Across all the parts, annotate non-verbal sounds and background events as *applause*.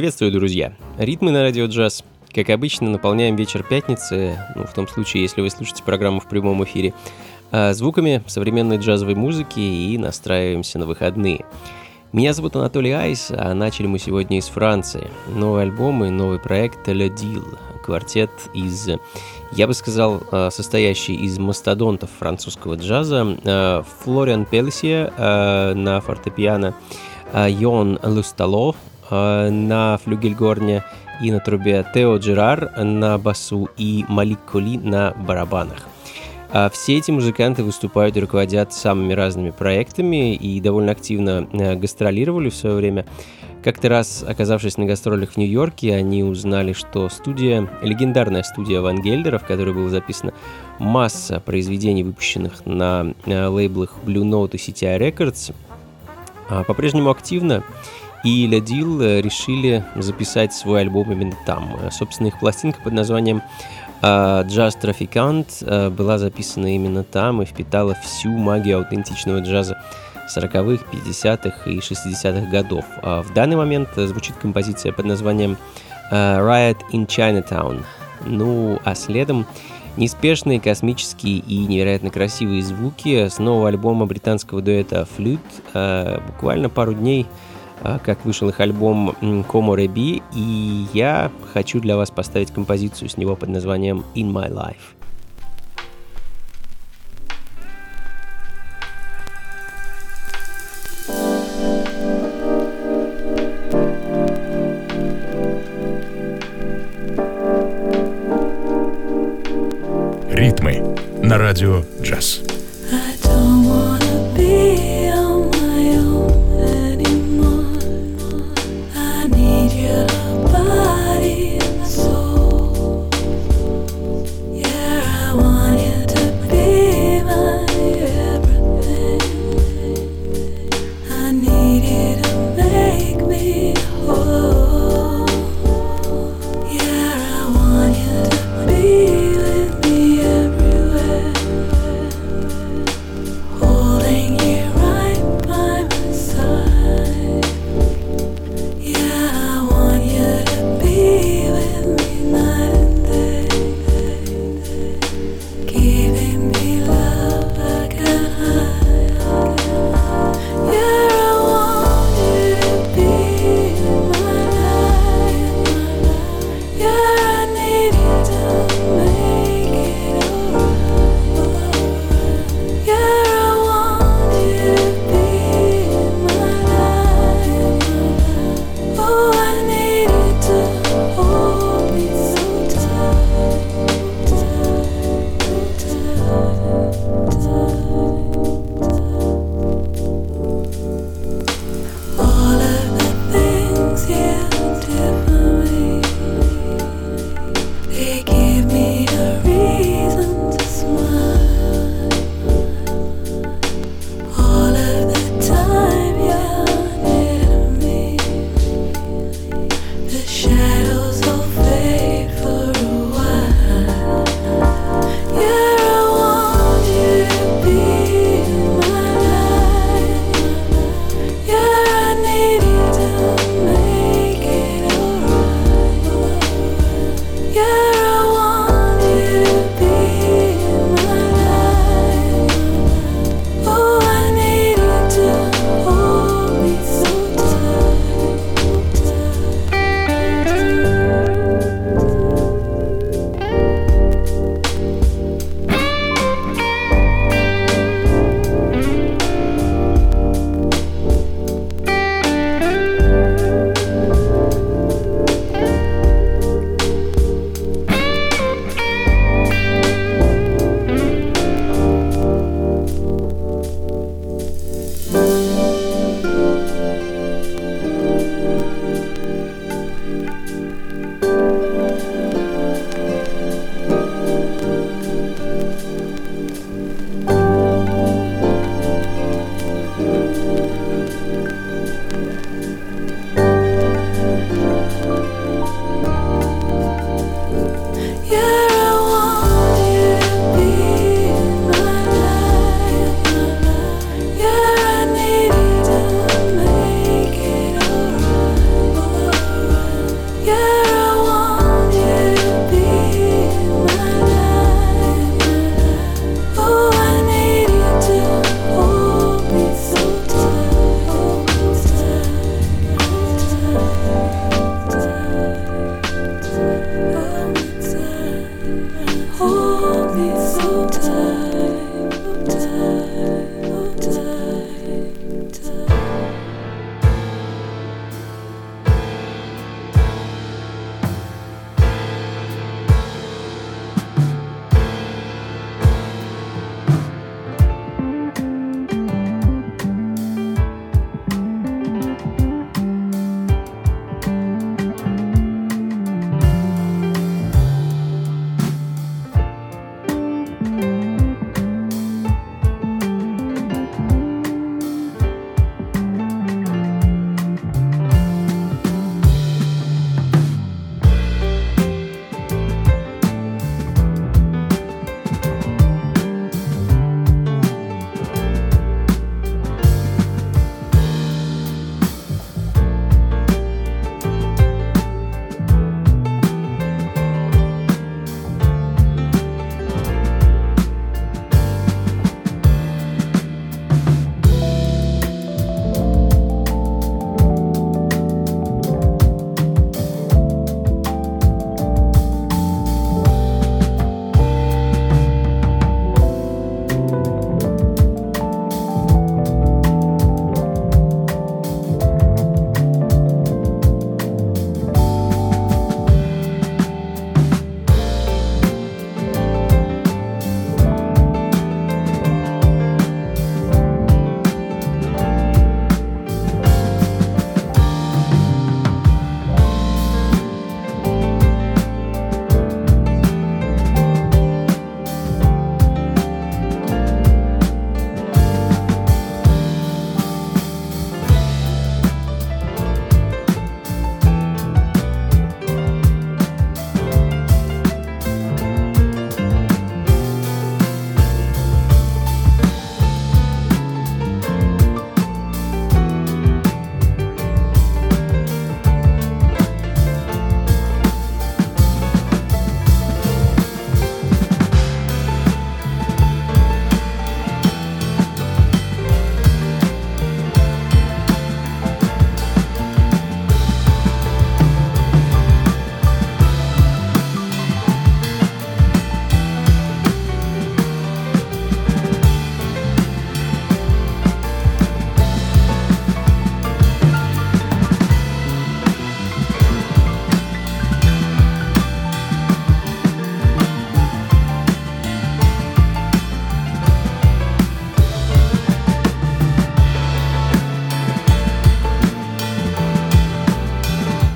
Приветствую, друзья! Ритмы на радио джаз. Как обычно, наполняем вечер пятницы, ну, в том случае, если вы слушаете программу в прямом эфире, а, звуками современной джазовой музыки и настраиваемся на выходные. Меня зовут Анатолий Айс, а начали мы сегодня из Франции. Новый альбом и новый проект «Le Deal», квартет из, я бы сказал, а, состоящий из мастодонтов французского джаза, а, Флориан Пелсия на фортепиано, Йон Лустало на флюгельгорне и на трубе, Тео Джерар на басу и Малик Коли на барабанах. А все эти музыканты выступают и руководят самыми разными проектами и довольно активно э, гастролировали в свое время. Как-то раз, оказавшись на гастролях в Нью-Йорке, они узнали, что студия, легендарная студия Ван Гельдера, в которой было записано масса произведений, выпущенных на э, лейблах Blue Note и CTI Records, а, по-прежнему активно и Лядил э, решили записать свой альбом именно там. Э, собственно, их пластинка под названием «Джаз Трафикант» э, была записана именно там и впитала всю магию аутентичного джаза 40-х, 50-х и 60-х годов. А в данный момент звучит композиция под названием «Riot in Chinatown». Ну, а следом неспешные, космические и невероятно красивые звуки с нового альбома британского дуэта «Flute». Буквально пару дней как вышел их альбом Como Rebi, и я хочу для вас поставить композицию с него под названием In My Life. Ритмы на радио джаз.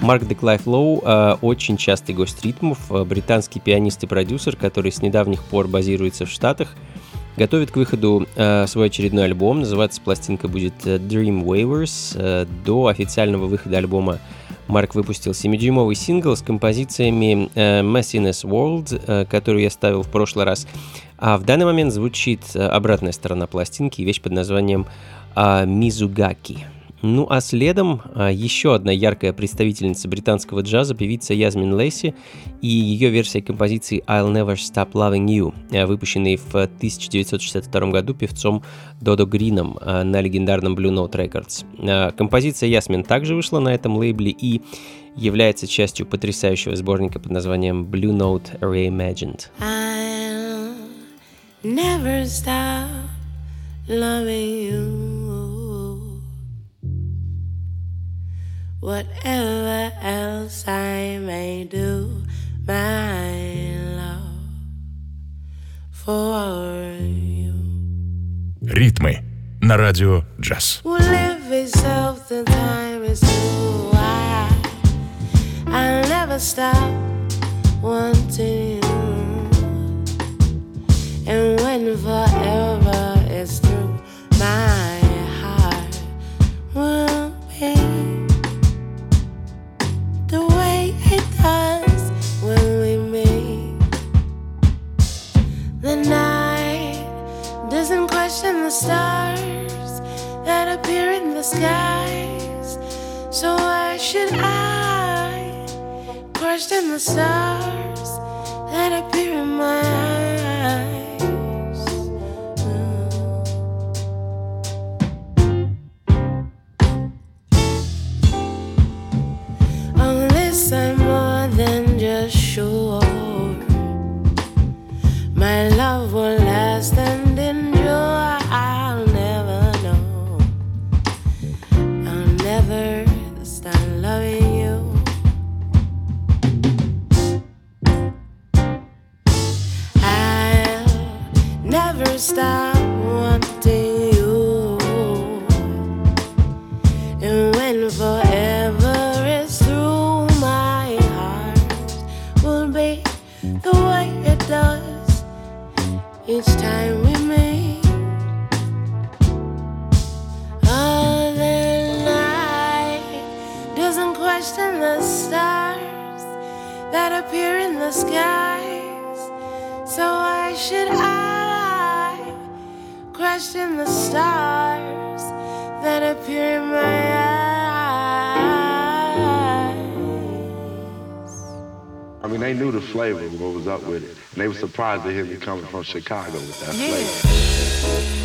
Марк Деклайф Лоу э, очень частый гость ритмов, э, британский пианист и продюсер, который с недавних пор базируется в Штатах, готовит к выходу э, свой очередной альбом. Называться пластинка будет Dream Waivers. Э, до официального выхода альбома Марк выпустил 7-дюймовый сингл с композициями э, Messiness World, которую я ставил в прошлый раз. А в данный момент звучит обратная сторона пластинки, вещь под названием э, Мизугаки. Ну а следом а, еще одна яркая представительница британского джаза, певица Язмин Лейси и ее версия композиции I'll Never Stop Loving You, а, выпущенной в 1962 году певцом Додо Грином а, на легендарном Blue Note Records. Композиция Ясмин также вышла на этом лейбле и является частью потрясающего сборника под названием Blue Note Reimagined. I'll never stop loving you. Whatever else I may do, my love for you. Ритмы на радио джаз. Well, if it's something time is too high, I'll never stop wanting you. And when forever is through, my doesn't question the stars that appear in the skies. So why should I question the stars that appear in my eyes? Never stop wanting you. And when forever is through, my heart will be the way it does each time we meet. Night doesn't question the stars that appear in the skies. So why should I the stars that appear in my eyes? I mean, they knew the flavor of what was up with it. And they were surprised to hear me coming from Chicago with that flavor.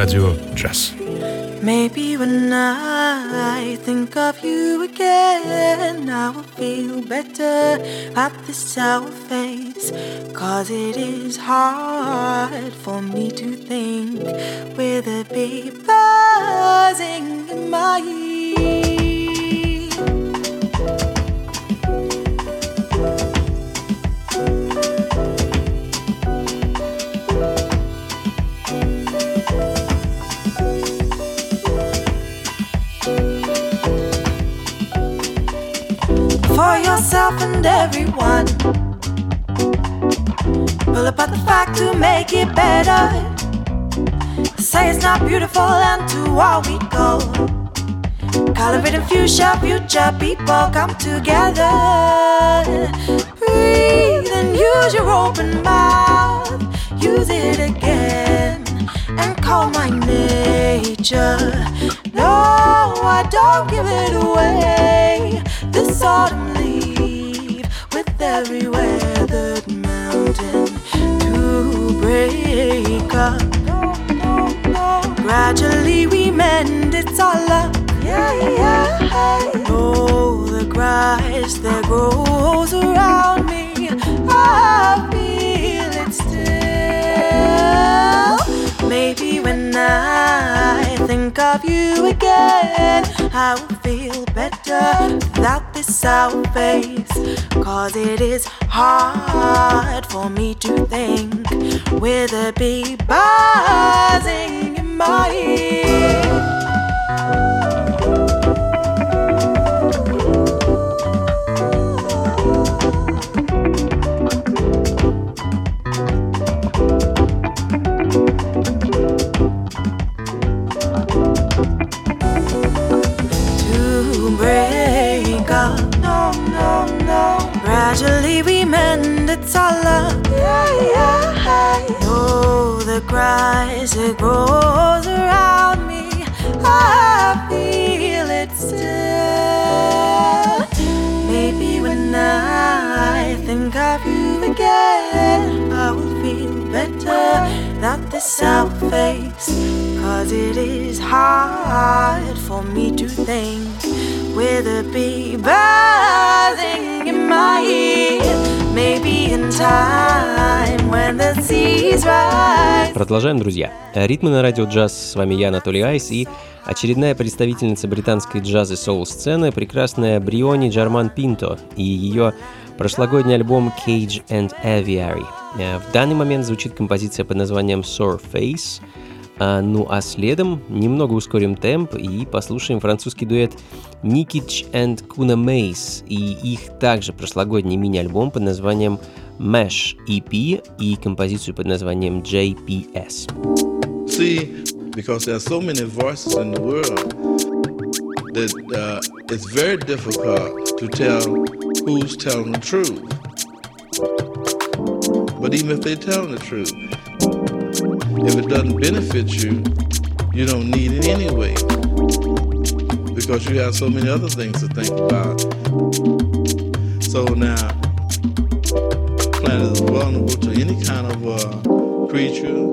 Radio Jazz. Maybe when I think of you again, I will feel better at this sour face. Cause it is hard for me to think with a big buzzing in my ear. Yourself and everyone. Pull apart the fact to make it better. Say it's not beautiful, and to all we go. In fuchsia, future people come together. Breathe and use your open mouth. Use it again and call my nature. No, I don't give it away. This autumn leave every weathered mountain to break up. Gradually we mend, it's all up. Yeah, yeah. Oh, the grass that grows around me, I feel it still. Maybe when I think of you again, I will feel better without this sour face. Cause it is hard for me to think with a bee buzzing in my ear. Gradually we mend, it's all up. Yeah, yeah. Oh, the grass it grows around me. I feel it still. Maybe when I think of you again, I will feel better. Not this sour face, cause it is hard for me to think with a bee buzzing in my ear. Maybe in time when the seas rise. Продолжаем, друзья. Ритмы на радио джаз. С вами я, Анатолий Айс, и очередная представительница британской джаз и соул-сцены, прекрасная Бриони Джарман Пинто и ее прошлогодний альбом Cage and Aviary. Э, В данный момент звучит композиция под названием Surface, а, ну а следом немного ускорим темп и послушаем французский дуэт Никич and Kuna Mace и их также прошлогодний мини-альбом под названием Mesh EP и композицию под названием JPS. See, because there are so many voices in the world that uh, it's very difficult to tell who's telling the truth. But even if they're telling the truth, if it doesn't benefit you, you don't need it anyway. Because you have so many other things to think about. So now, planet is vulnerable to any kind of uh, creature,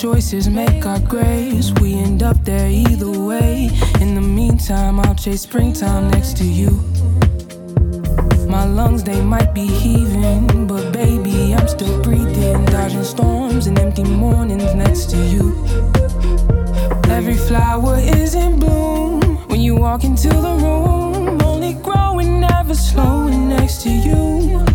choices make our graves. We end up there either way. In the meantime, I'll chase springtime next to you. My lungs, they might be heaving, but baby, I'm still breathing. Dodging storms and empty mornings next to you. Every flower is in bloom when you walk into the room. Only growing, never slowing next to you.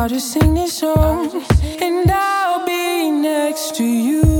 I'll just sing this song and I'll be next to you.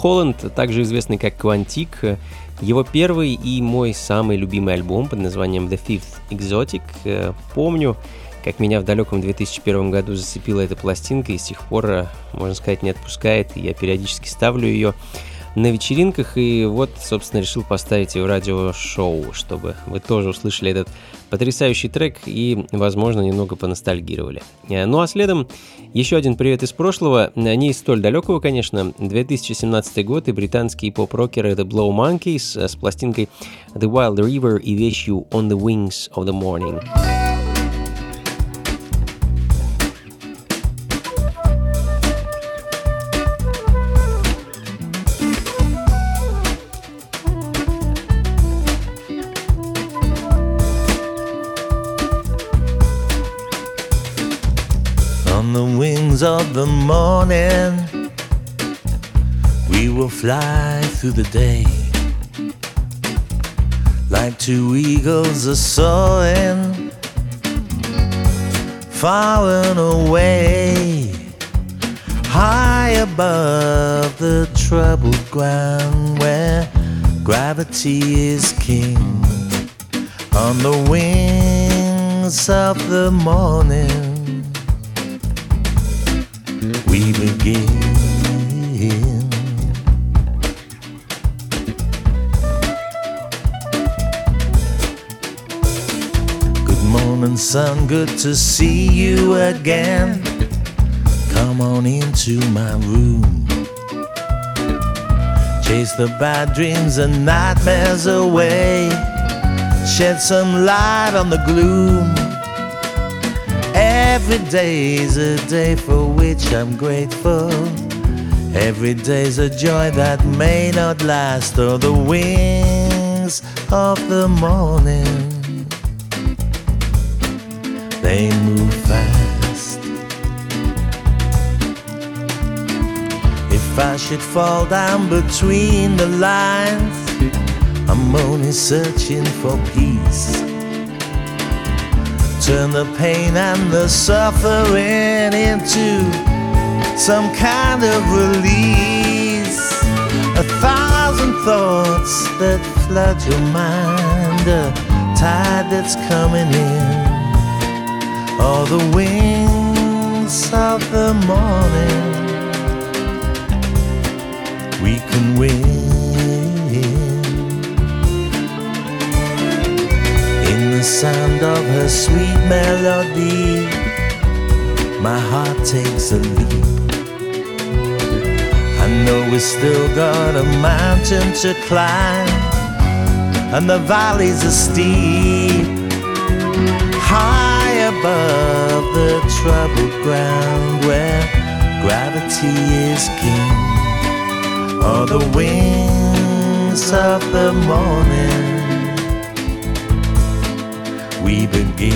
Холланд, также известный как Квантик, его первый и мой самый любимый альбом под названием The Fifth Exotic. Э, помню, как меня в далеком 2001 году зацепила эта пластинка и с тех пор, э, можно сказать, не отпускает. Я периодически ставлю ее на вечеринках, и вот, собственно, решил поставить ее в радиошоу, чтобы вы тоже услышали этот потрясающий трек и, возможно, немного поностальгировали. Э, ну а следом еще один привет из прошлого, не из столь далекого, конечно, 2017 год и британские поп-рокеры The Blow Monkeys с пластинкой The Wild River и вещью On the Wings of the Morning. The morning, we will fly through the day. Like two eagles are soaring, far and away, high above the troubled ground where gravity is king. On the wings of the morning we begin. Good morning, sun, good to see you again. Come on into my room. Chase the bad dreams and nightmares away. Shed some light on the gloom. Every day's a day for which I'm grateful. Every day's a joy that may not last, or the wings of the morning. They move fast. If I should fall down between the lines, I'm only searching for peace. Turn the pain and the suffering into some kind of release. A thousand thoughts that flood your mind, a tide that's coming in. All the wings of the morning, we can win. Sound of her sweet melody, my heart takes a leap. I know we still got a mountain to climb, and the valleys are steep. High above the troubled ground where gravity is king, are the wings of the morning we begin.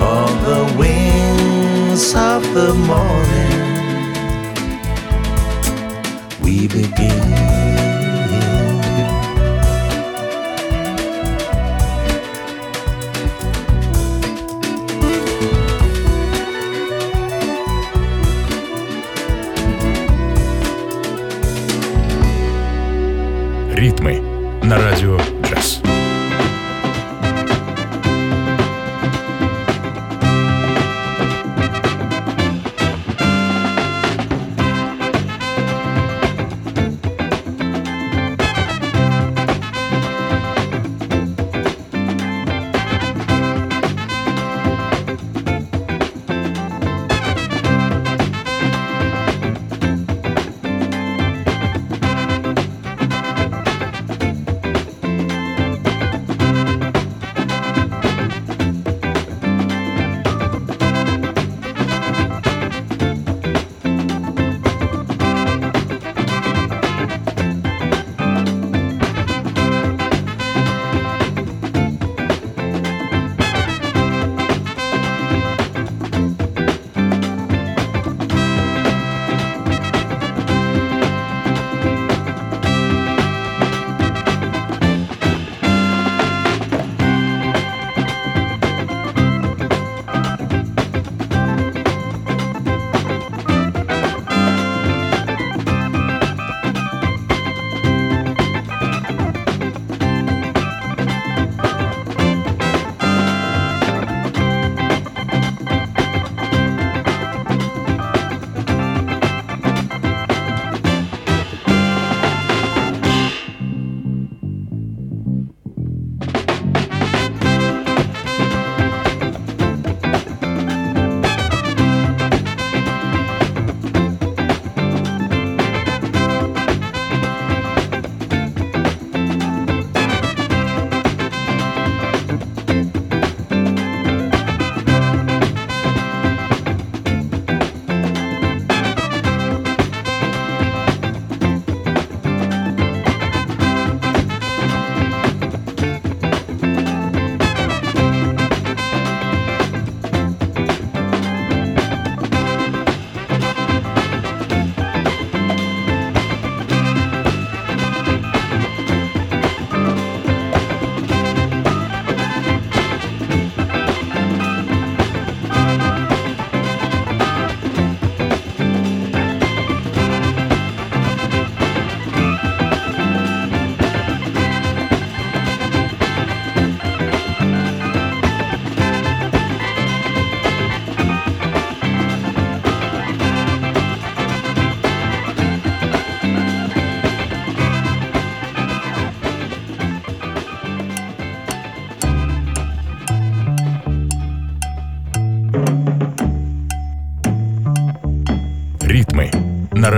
On the wings of the morning, we begin. Ритмы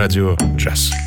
Radio Jazz.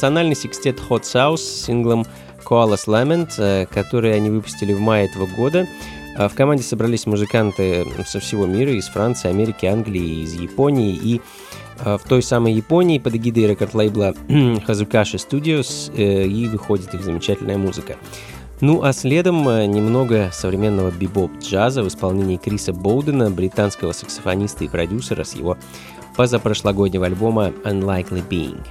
Интернациональный секстет Hot Sauce с синглом Koala's Lament, э, который они выпустили в мае этого года. А В команде собрались музыканты со всего мира, из Франции, Америки, Англии, из Японии. И э, в той самой Японии под эгидой рекорд-лейбла *clears throat* Hazukasha Studios э, и выходит их замечательная музыка. Ну а следом э, немного современного бибоп-джаза в исполнении Криса Боудена, британского саксофониста и продюсера с его позапрошлогоднего альбома Unlikely Being.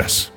Us.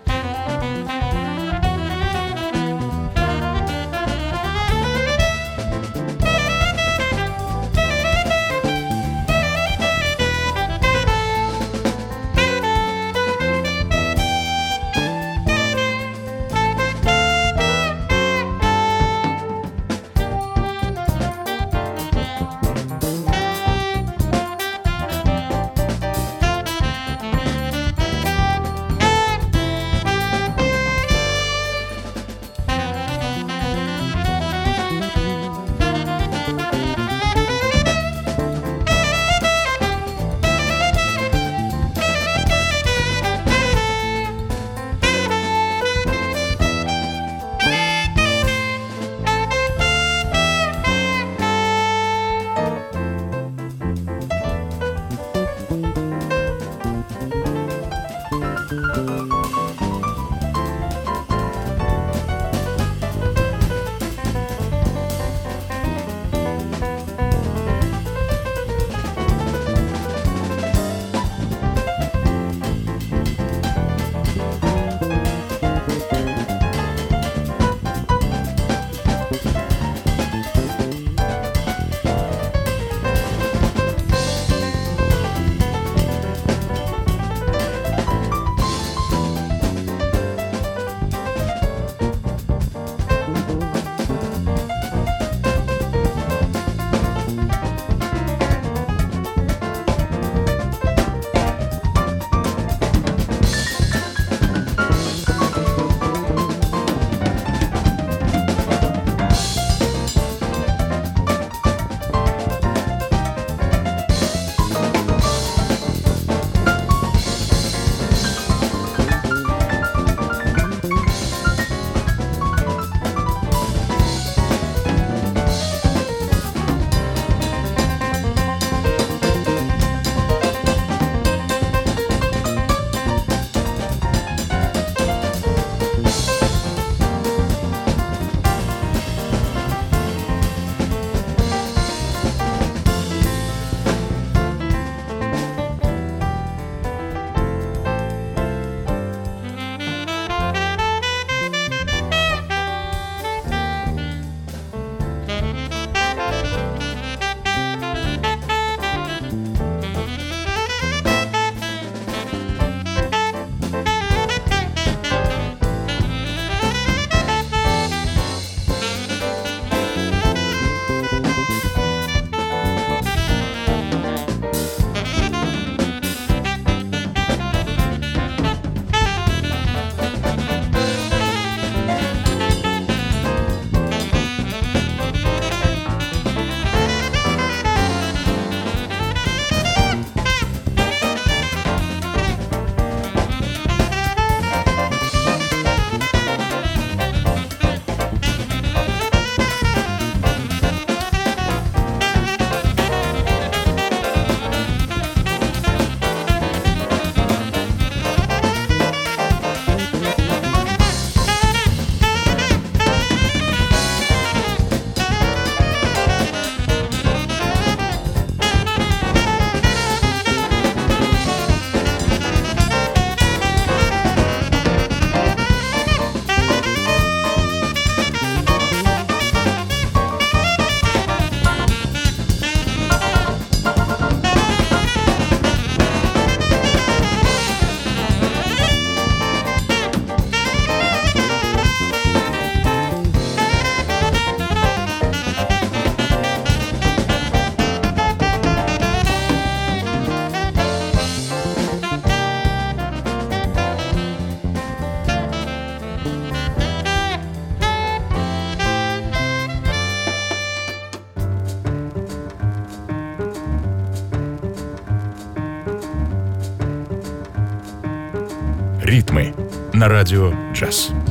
Radio Jazz.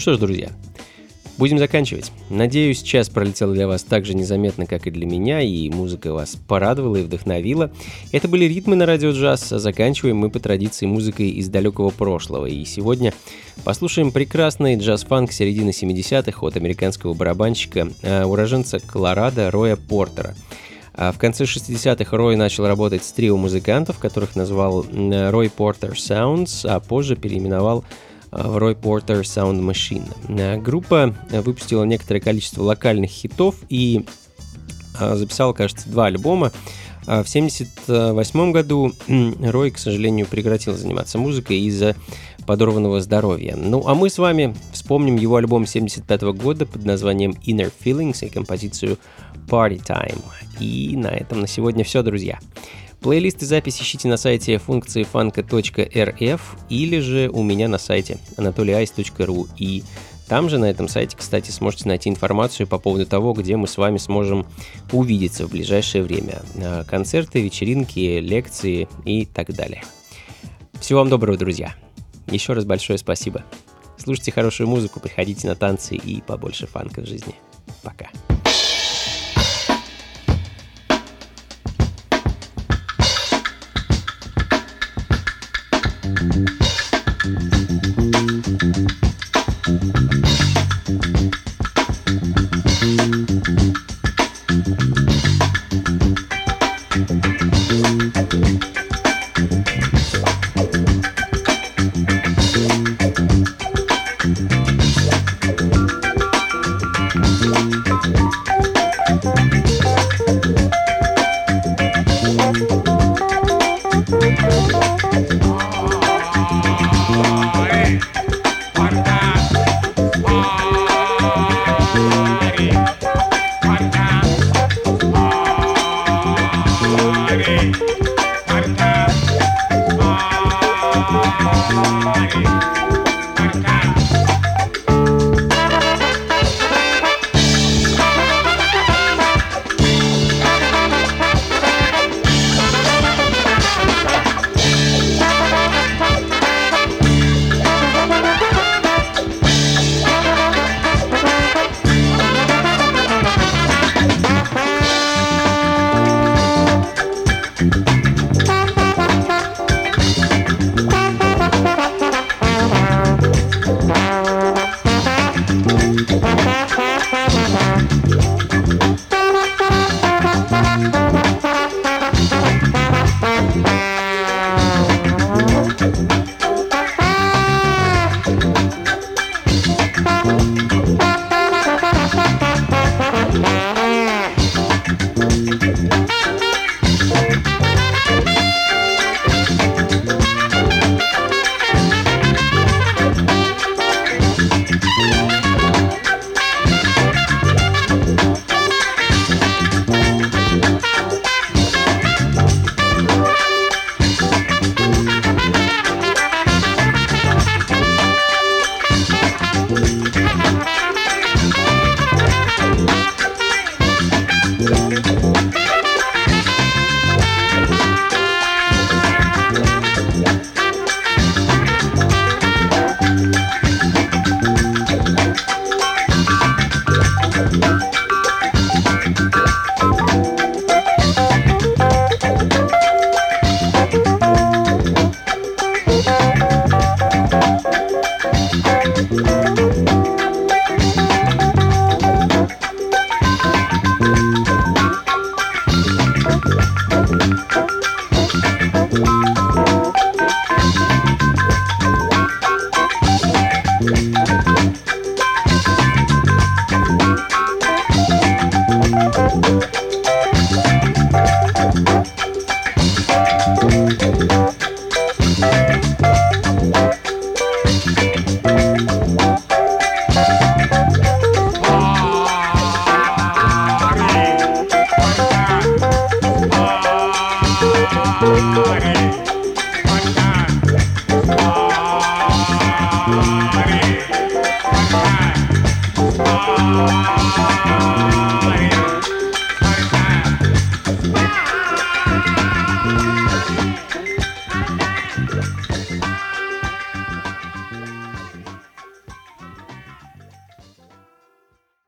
Что ж, друзья, будем заканчивать. Надеюсь, час пролетел для вас так же незаметно, как и для меня, и музыка вас порадовала и вдохновила. Это были ритмы на радио джаз, а заканчиваем мы по традиции музыкой из далекого прошлого. И сегодня послушаем прекрасный джаз-фанк середины 70-х от американского барабанщика, э, уроженца Колорадо Роя Портера. А в конце 60-х Рой начал работать с трио музыкантов, которых назвал Рой Портер Sounds, а позже переименовал в Рой Портер Sound Machine. А, Группа а, выпустила некоторое количество локальных хитов и записала, кажется, два альбома. В 1978 году Рой, к сожалению, прекратил заниматься музыкой из-за подорванного здоровья. Ну, а мы с вами вспомним его альбом 75 года под названием Inner Feelings и композицию Party Time. И на этом на сегодня все, друзья. И запись ищите на сайте функции фанка.рф или же у меня на сайте anatolyice.ru. И там же, на этом сайте, кстати, сможете найти информацию по поводу того, где мы с вами сможем увидеться в ближайшее время. А, Концерты, вечеринки, лекции и так далее. Всего вам доброго, друзья. Еще раз большое спасибо. Слушайте хорошую музыку, приходите на танцы и побольше фанка в жизни. Пока.